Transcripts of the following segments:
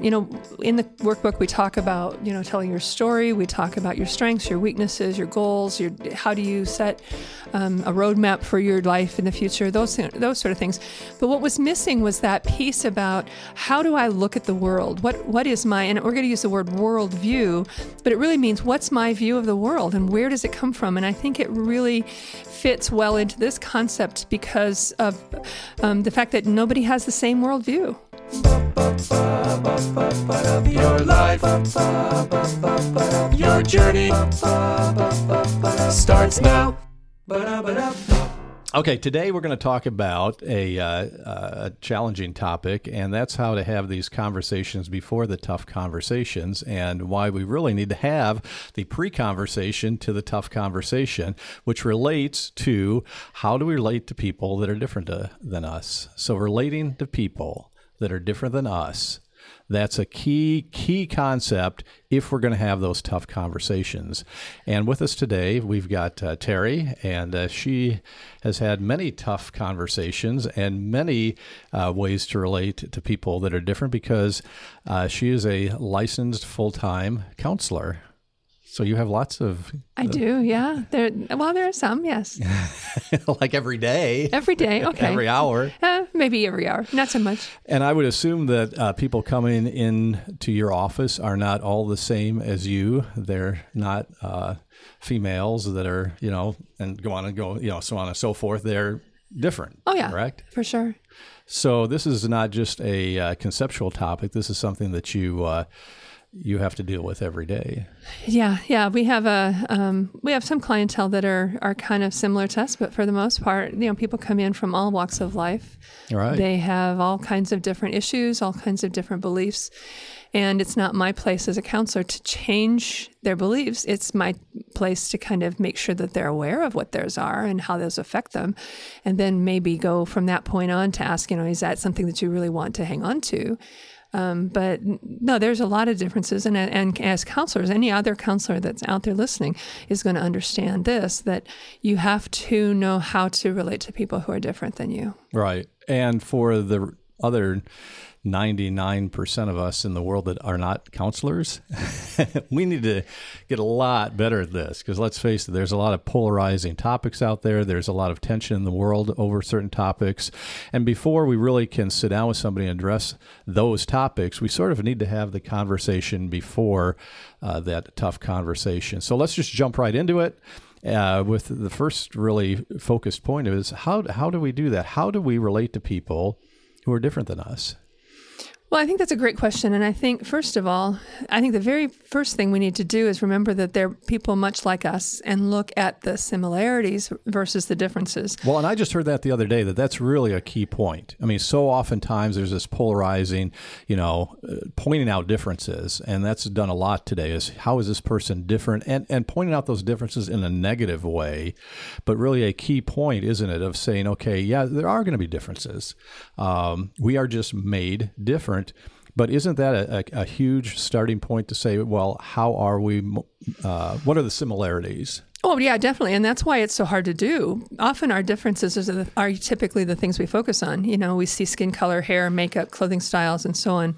You know, in the workbook, we talk about, you know, telling your story. We talk about your strengths, your weaknesses, your goals, your how do you set um, a roadmap for your life in the future, those, those sort of things. But what was missing was that piece about how do I look at the world? What, what is my, and we're going to use the word worldview, but it really means what's my view of the world and where does it come from? And I think it really fits well into this concept because of um, the fact that nobody has the same worldview. Your life, your journey starts now. Okay, today we're going to talk about a, uh, a, challenging topic, and that's how to have these conversations before the tough conversations, and why we really need to have the pre conversation to the tough conversation, which relates to how do we relate to people that are different to, uh, than us. So, relating to people that are different than us. That's a key key concept if we're going to have those tough conversations. And with us today, we've got uh, Terry, and uh, she has had many tough conversations and many uh, ways to relate to people that are different because uh, she is a licensed full time counselor. So you have lots of. I uh, do, yeah. There, well, there are some, yes. like every day. Every day, okay. every hour. Uh, maybe every hour, not so much. And I would assume that uh, people coming in to your office are not all the same as you. They're not uh, females that are, you know, and go on and go, you know, so on and so forth. They're different. Oh yeah, correct. For sure. So this is not just a uh, conceptual topic. This is something that you uh, you have to deal with every day. Yeah, yeah, we have a um, we have some clientele that are are kind of similar to us, but for the most part, you know, people come in from all walks of life. Right. They have all kinds of different issues, all kinds of different beliefs, and it's not my place as a counselor to change their beliefs. It's my place to kind of make sure that they're aware of what theirs are and how those affect them, and then maybe go from that point on to ask, you know, is that something that you really want to hang on to? Um, but no, there's a lot of differences. And, and as counselors, any other counselor that's out there listening is going to understand this that you have to know how to relate to people who are different than you. Right. And for the other 99% of us in the world that are not counselors. we need to get a lot better at this because let's face it, there's a lot of polarizing topics out there. There's a lot of tension in the world over certain topics. And before we really can sit down with somebody and address those topics, we sort of need to have the conversation before uh, that tough conversation. So let's just jump right into it. Uh, with the first really focused point is how how do we do that? How do we relate to people who are different than us? Well, I think that's a great question. And I think, first of all, I think the very first thing we need to do is remember that they're people much like us and look at the similarities versus the differences. Well, and I just heard that the other day that that's really a key point. I mean, so oftentimes there's this polarizing, you know, uh, pointing out differences. And that's done a lot today is how is this person different? And, and pointing out those differences in a negative way. But really a key point, isn't it, of saying, okay, yeah, there are going to be differences. Um, we are just made different different. But isn't that a, a, a huge starting point to say, well, how are we? Uh, what are the similarities? Oh, yeah, definitely. And that's why it's so hard to do. Often our differences are, are, typically the things we focus on. You know, we see skin color, hair, makeup, clothing styles, and so on.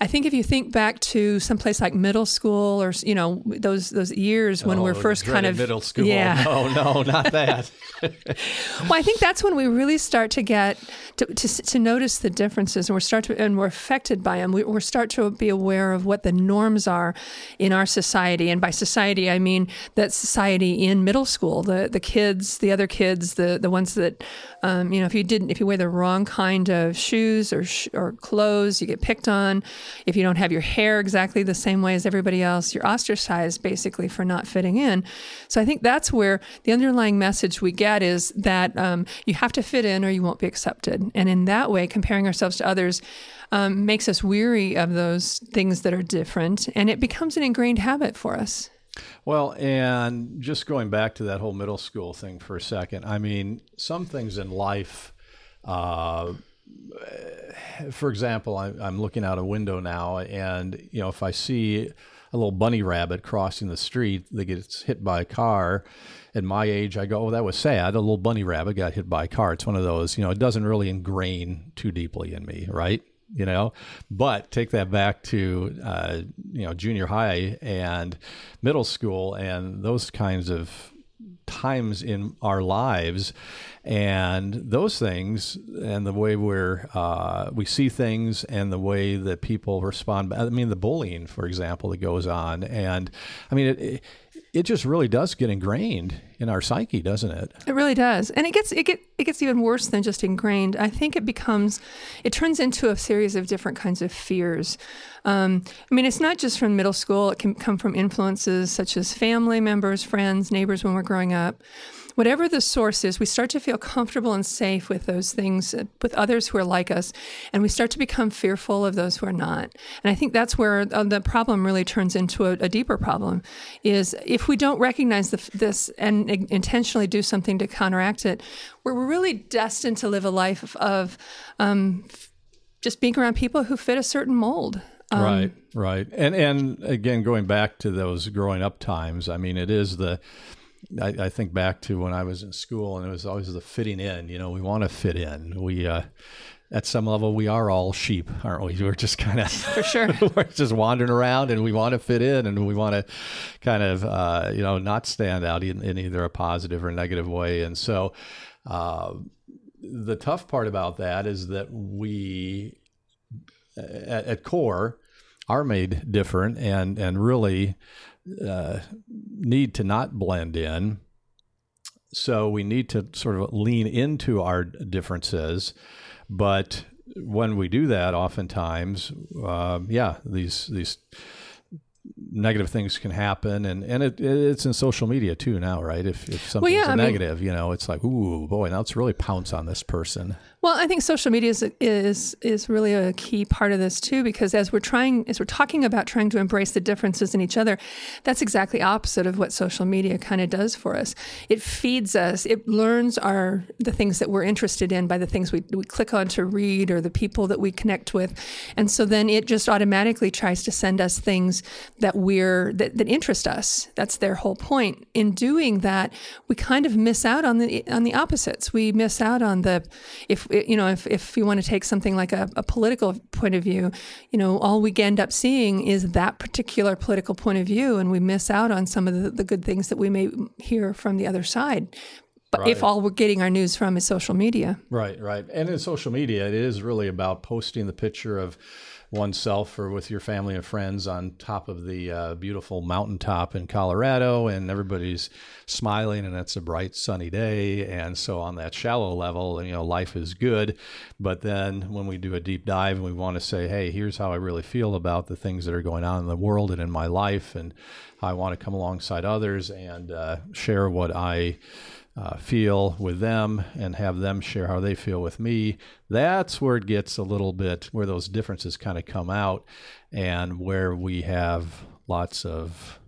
I think if you think back to some place like middle school or you know those those years when oh, we're first kind of middle school. Yeah. No, no, not that. well, I think that's when we really start to get to, to, to notice the differences, and we're start to and we're affected by them. We, we start to be aware of what the norms are in our society, and by society I mean that society in middle school, the the kids, the other kids, the the ones that um, you know if you didn't if you wear the wrong kind of shoes or sh- or clothes, you get picked on. If you don't have your hair exactly the same way as everybody else, you're ostracized basically for not fitting in. So I think that's where the underlying message we get is that um, you have to fit in or you won't be accepted. And in that way, comparing ourselves to others um, makes us weary of those things that are different, and it becomes an ingrained habit for us. Well, and just going back to that whole middle school thing for a second, I mean, some things in life. Uh, for example, I, I'm looking out a window now, and you know, if I see a little bunny rabbit crossing the street that gets hit by a car, at my age, I go, "Oh, that was sad. A little bunny rabbit got hit by a car." It's one of those, you know, it doesn't really ingrain too deeply in me, right? you know. But take that back to uh, you know junior high and middle school and those kinds of times in our lives and those things and the way we're uh, we see things and the way that people respond i mean the bullying for example that goes on and i mean it, it just really does get ingrained in our psyche, doesn't it? It really does, and it gets it get it gets even worse than just ingrained. I think it becomes, it turns into a series of different kinds of fears. Um, I mean, it's not just from middle school; it can come from influences such as family members, friends, neighbors when we're growing up whatever the source is, we start to feel comfortable and safe with those things, with others who are like us, and we start to become fearful of those who are not. And I think that's where uh, the problem really turns into a, a, deeper problem. Is if we don't recognize the, this and intentionally do something to counteract it, we're really destined to live a life of, of um, just being around people who fit a certain mold. Um, right, right, and and again, going back to those growing up times, I mean, it is the I, I, think back to when I was in school, and it was always the fitting in. You know, we want to fit in. We, uh, at some level, we are all sheep, aren't we? We're just kind of for sure. we're just wandering around, and we want to fit in, and we want to kind of, uh, you know, not stand out in, in, either a positive or negative way. And so, uh, the tough part about that is that we, at, at core, are made different, and and really uh, need to not blend in. So we need to sort of lean into our differences. But when we do that, oftentimes, uh, yeah, these these negative things can happen and and it, it's in social media too now right if, if something's well, yeah, negative mean, you know it's like ooh boy now it's really pounce on this person well, I think social media is, is is really a key part of this too, because as we're trying, as we're talking about trying to embrace the differences in each other, that's exactly opposite of what social media kind of does for us. It feeds us. It learns our the things that we're interested in by the things we we click on to read or the people that we connect with, and so then it just automatically tries to send us things that we're that, that interest us. That's their whole point. In doing that, we kind of miss out on the on the opposites. We miss out on the if you know, if, if you want to take something like a, a, political point of view, you know, all we end up seeing is that particular political point of view, and we miss out on some of the, the good things that we may hear from the other side. But right. if all we're getting our news from is social media. Right, right. And in social media, it is really about posting the picture of oneself or with your family and friends on top of the uh, beautiful mountaintop in Colorado, and everybody's smiling, and it's a bright sunny day. And so, on that shallow level, you know, life is good. But then, when we do a deep dive and we want to say, "Hey, here's how I really feel about the things that are going on in the world and in my life," and I want to come alongside others and uh, share what I uh, feel with them and have them share how they feel with me. That's where it gets a little bit where those differences kind of come out and where we have lots of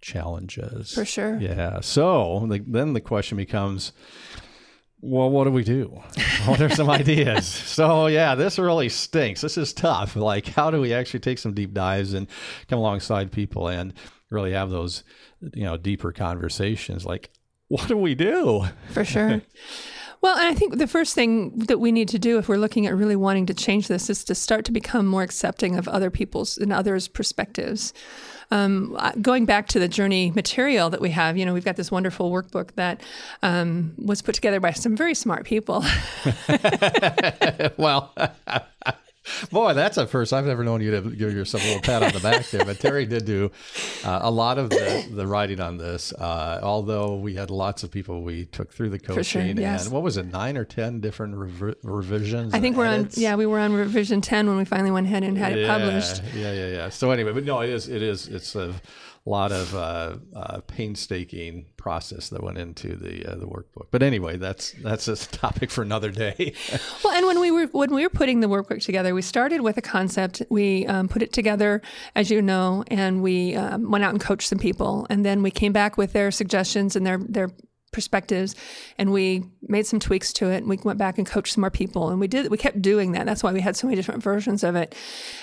challenges. For sure. Yeah. So the, then the question becomes, well, what do we do? What are some ideas? So, yeah, this really stinks. This is tough. Like, how do we actually take some deep dives and come alongside people and really have those, you know, deeper conversations? Like, what do we do? For sure. Well, and I think the first thing that we need to do if we're looking at really wanting to change this is to start to become more accepting of other people's and others' perspectives. Um, going back to the journey material that we have, you know, we've got this wonderful workbook that um, was put together by some very smart people. well, Boy, that's a first. I've never known you to give yourself a little pat on the back there. But Terry did do uh, a lot of the, the writing on this. Uh, although we had lots of people we took through the coaching. Sure, yes. And what was it, nine or 10 different rev- revisions? I think we're edits? on, yeah, we were on revision 10 when we finally went ahead and had yeah, it published. Yeah, yeah, yeah. So anyway, but no, it is, it is, it's a, lot of uh, uh, painstaking process that went into the uh, the workbook. But anyway, that's that's a topic for another day. well, and when we were when we were putting the workbook together, we started with a concept. We um, put it together, as you know, and we um, went out and coached some people, and then we came back with their suggestions and their their perspectives and we made some tweaks to it and we went back and coached some more people and we did we kept doing that. That's why we had so many different versions of it.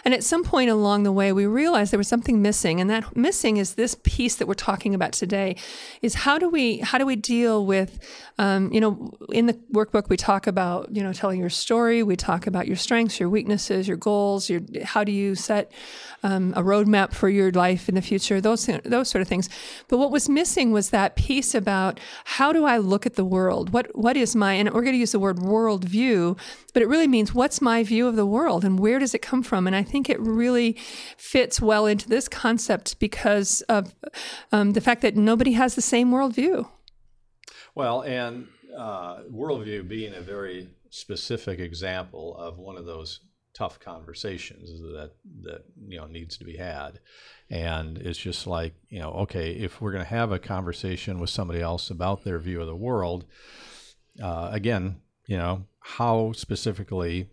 And at some point along the way we realized there was something missing and that missing is this piece that we're talking about today is how do we how do we deal with um, you know in the workbook we talk about you know telling your story we talk about your strengths your weaknesses your goals your how do you set um, a roadmap for your life in the future those those sort of things. But what was missing was that piece about how do I look at the world? What what is my and we're going to use the word worldview, but it really means what's my view of the world and where does it come from? And I think it really fits well into this concept because of um, the fact that nobody has the same worldview. Well, and uh, worldview being a very specific example of one of those tough conversations that that you know needs to be had. And it's just like you know okay if we're going to have a conversation with somebody else about their view of the world uh, again you know how specifically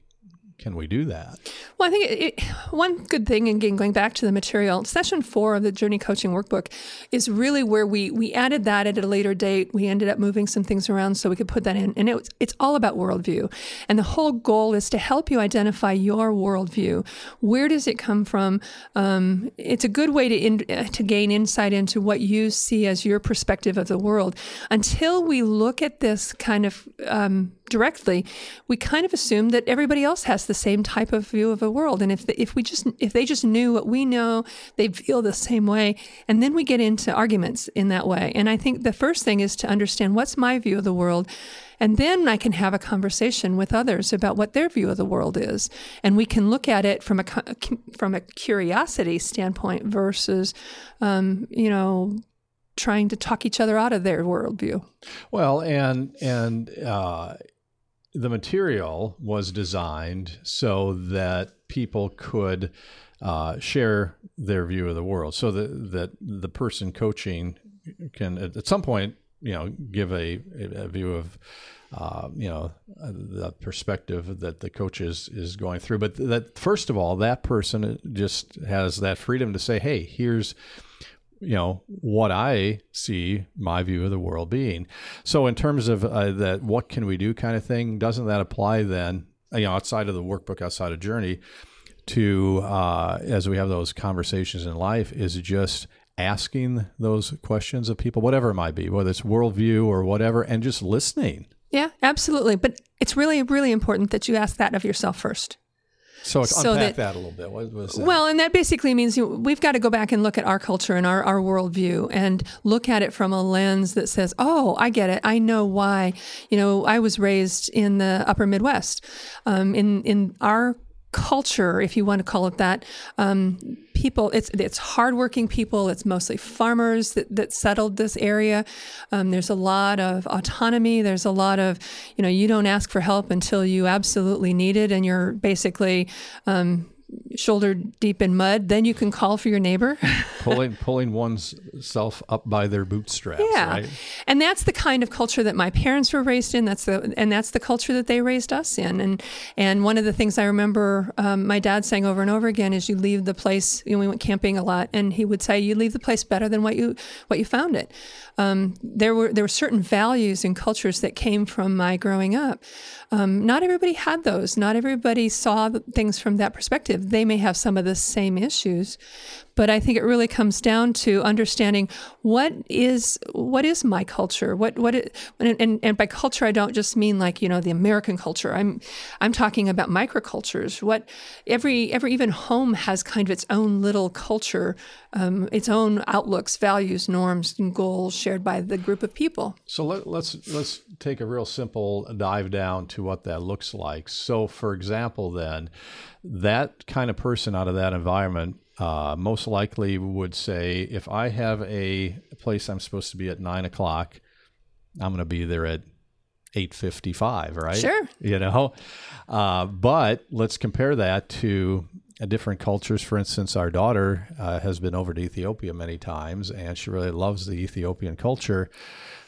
can we do that? Well, I think it, one good thing, again, going back to the material, session four of the Journey Coaching Workbook is really where we we added that at a later date. We ended up moving some things around so we could put that in, and it, it's all about worldview. And the whole goal is to help you identify your worldview. Where does it come from? Um, it's a good way to in, to gain insight into what you see as your perspective of the world. Until we look at this kind of um, directly, we kind of assume that everybody else has the same type of view of the world. And if the, if we just if they just knew what we know, they'd feel the same way. And then we get into arguments in that way. And I think the first thing is to understand what's my view of the world. And then I can have a conversation with others about what their view of the world is, and we can look at it from a from a curiosity standpoint versus, um, you know, trying to talk each other out of their worldview. Well, and and uh, the material was designed so that people could uh, share their view of the world, so that that the person coaching can at some point, you know, give a, a view of. Uh, you know the perspective that the coach is is going through, but that first of all, that person just has that freedom to say, "Hey, here's you know what I see my view of the world being. So in terms of uh, that, what can we do kind of thing? Doesn't that apply then? You know, outside of the workbook, outside of Journey, to uh, as we have those conversations in life, is just asking those questions of people, whatever it might be, whether it's worldview or whatever, and just listening. Yeah, absolutely. But it's really, really important that you ask that of yourself first. So, so unpack that, that, a little bit. What was that? Well, and that basically means you, we've got to go back and look at our culture and our, our worldview and look at it from a lens that says, oh, I get it. I know why. You know, I was raised in the upper Midwest. Um, in, in our culture, if you want to call it that. Um, people, it's it's hardworking people. It's mostly farmers that, that settled this area. Um, there's a lot of autonomy. There's a lot of, you know, you don't ask for help until you absolutely need it, and you're basically um, shoulder deep in mud, then you can call for your neighbor. pulling pulling one's self up by their bootstraps. Yeah, right? and that's the kind of culture that my parents were raised in. That's the and that's the culture that they raised us in. And and one of the things I remember um, my dad saying over and over again is, "You leave the place." You know, we went camping a lot, and he would say, "You leave the place better than what you what you found it." Um, there were there were certain values and cultures that came from my growing up. Um, not everybody had those. Not everybody saw things from that perspective. They may have some of the same issues, but I think it really comes down to understanding what is what is my culture. What what it, and, and, and by culture I don't just mean like you know the American culture. I'm I'm talking about microcultures. What every every even home has kind of its own little culture, um, its own outlooks, values, norms, and goals shared by the group of people. So let, let's let's take a real simple dive down to what that looks like. So for example, then that kind of person out of that environment uh, most likely would say, if I have a place I'm supposed to be at nine o'clock, I'm going to be there at 8:55, right? Sure. You know, uh, but let's compare that to different cultures. For instance, our daughter uh, has been over to Ethiopia many times, and she really loves the Ethiopian culture.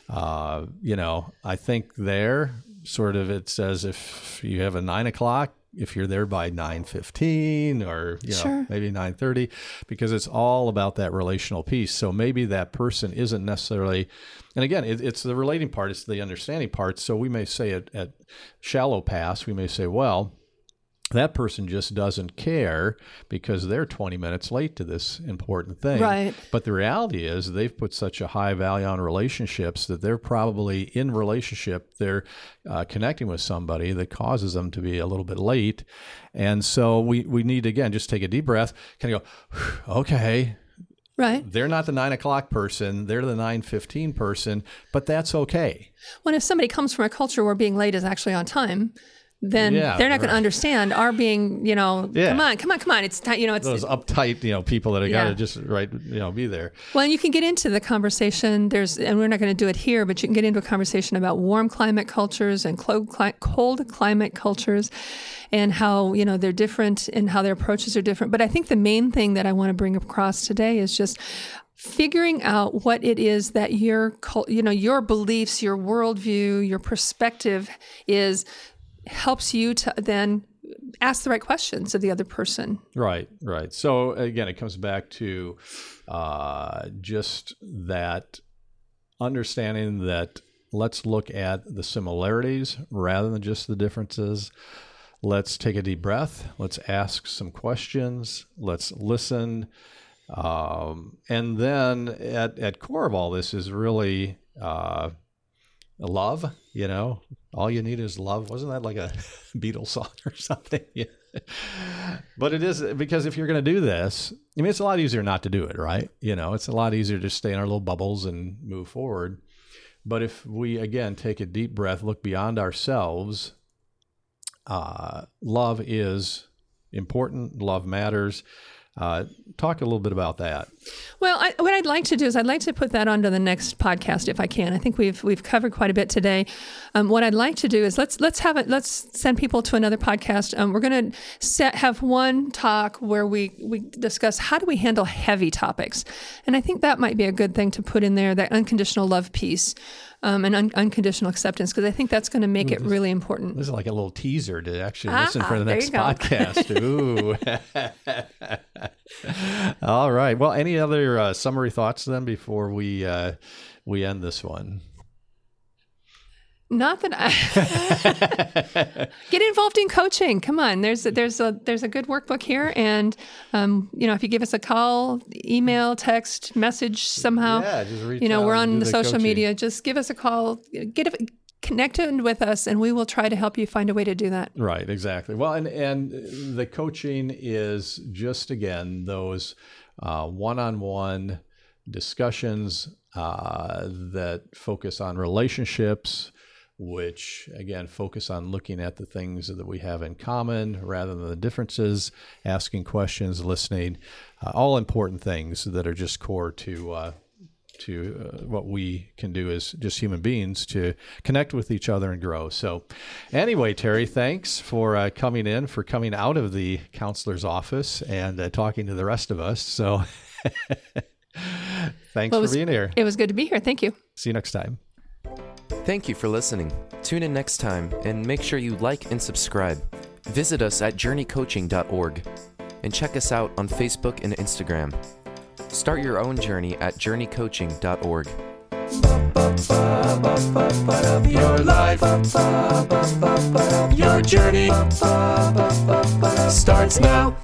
Uh, you know, I think there, sort of, it says if you have a nine o'clock if you're there by 9:15 or you know Sure. maybe 9:30 because it's all about that relational piece. So maybe that person isn't necessarily and again, it, it's the relating part, it's the understanding part. So we may say at, at shallow pass, we may say, well, that person just doesn't care because they're 20 minutes late to this important thing. Right. But the reality is they've put such a high value on relationships that they're probably in relationship, they're uh, connecting with somebody that causes them to be a little bit late. And so we, we need to, again, just take a deep breath, kind of go, okay, Right. they're not the nine o'clock person, they're the 915 person, but that's okay. When if somebody comes from a culture where being late is actually on time, then Yeah, they're not going to understand our being, you know, Yeah. come on, come on, come on. It's time, you know, it's Those uptight, you know, people that have got to just right, you know, be there. Well, and you can get into the conversation. There's, and we're not going to do it here, but you can get into a conversation about warm climate cultures and cold, climate cultures, and how you know they're different and how their approaches are different. But I think the main thing that I want to bring across today is just figuring out what it is that your, you know, your beliefs, your worldview, your perspective is helps you to then ask the right questions of the other person. Right, right. So again, it comes back to uh, just that understanding that let's look at the similarities rather than just the differences. Let's take a deep breath. Let's ask some questions. Let's listen. Um, and then at, at core of all this is really uh, love, you know, all you need is love. Wasn't that like a Beatles song or something? But it is because if you're going to do this, I mean, it's a lot easier not to do it, right? You know, it's a lot easier to stay in our little bubbles and move forward. But if we, again, take a deep breath, look beyond ourselves, uh, love is important, love matters. Uh, talk a little bit about that. Well, I, what I'd like to do is I'd like to put that onto the next podcast if I can. I think we've we've covered quite a bit today. Um, what I'd like to do is let's let's have it. Let's send people to another podcast. Um, we're going to have one talk where we we discuss how do we handle heavy topics, and I think that might be a good thing to put in there. That unconditional love piece. Um, and un- unconditional acceptance, because I think that's going to make it really important. This is like a little teaser to actually Ah, listen for the next podcast. Ooh. All right. Well, any other uh, summary thoughts then before we uh, we end this one? Not that I get involved in coaching. Come on, there's a, there's a there's a good workbook here, and um, you know if you give us a call, email, text, message somehow, Yeah, just reach you know we're on the the social coaching. media. Just give us a call, get connected with us, and we will try to help you find a way to do that. Right, exactly. Well, and and the coaching is just again those uh, one-on-one discussions uh, that focus on relationships, which again focus on looking at the things that we have in common rather than the differences, asking questions, listening, uh, all important things that are just core to. Uh, to uh, what we can do as just human beings to connect with each other and grow. So, anyway, Terry, thanks for uh, coming in, for coming out of the counselor's office and uh, talking to the rest of us. So, thanks Well, it for being here. It was good to be here. Thank you. See you next time. Thank you for listening. Tune in next time and make sure you like and subscribe. Visit us at journeycoaching.org and check us out on Facebook and Instagram. Start your own journey at journeycoaching.org. Your life, your journey starts now.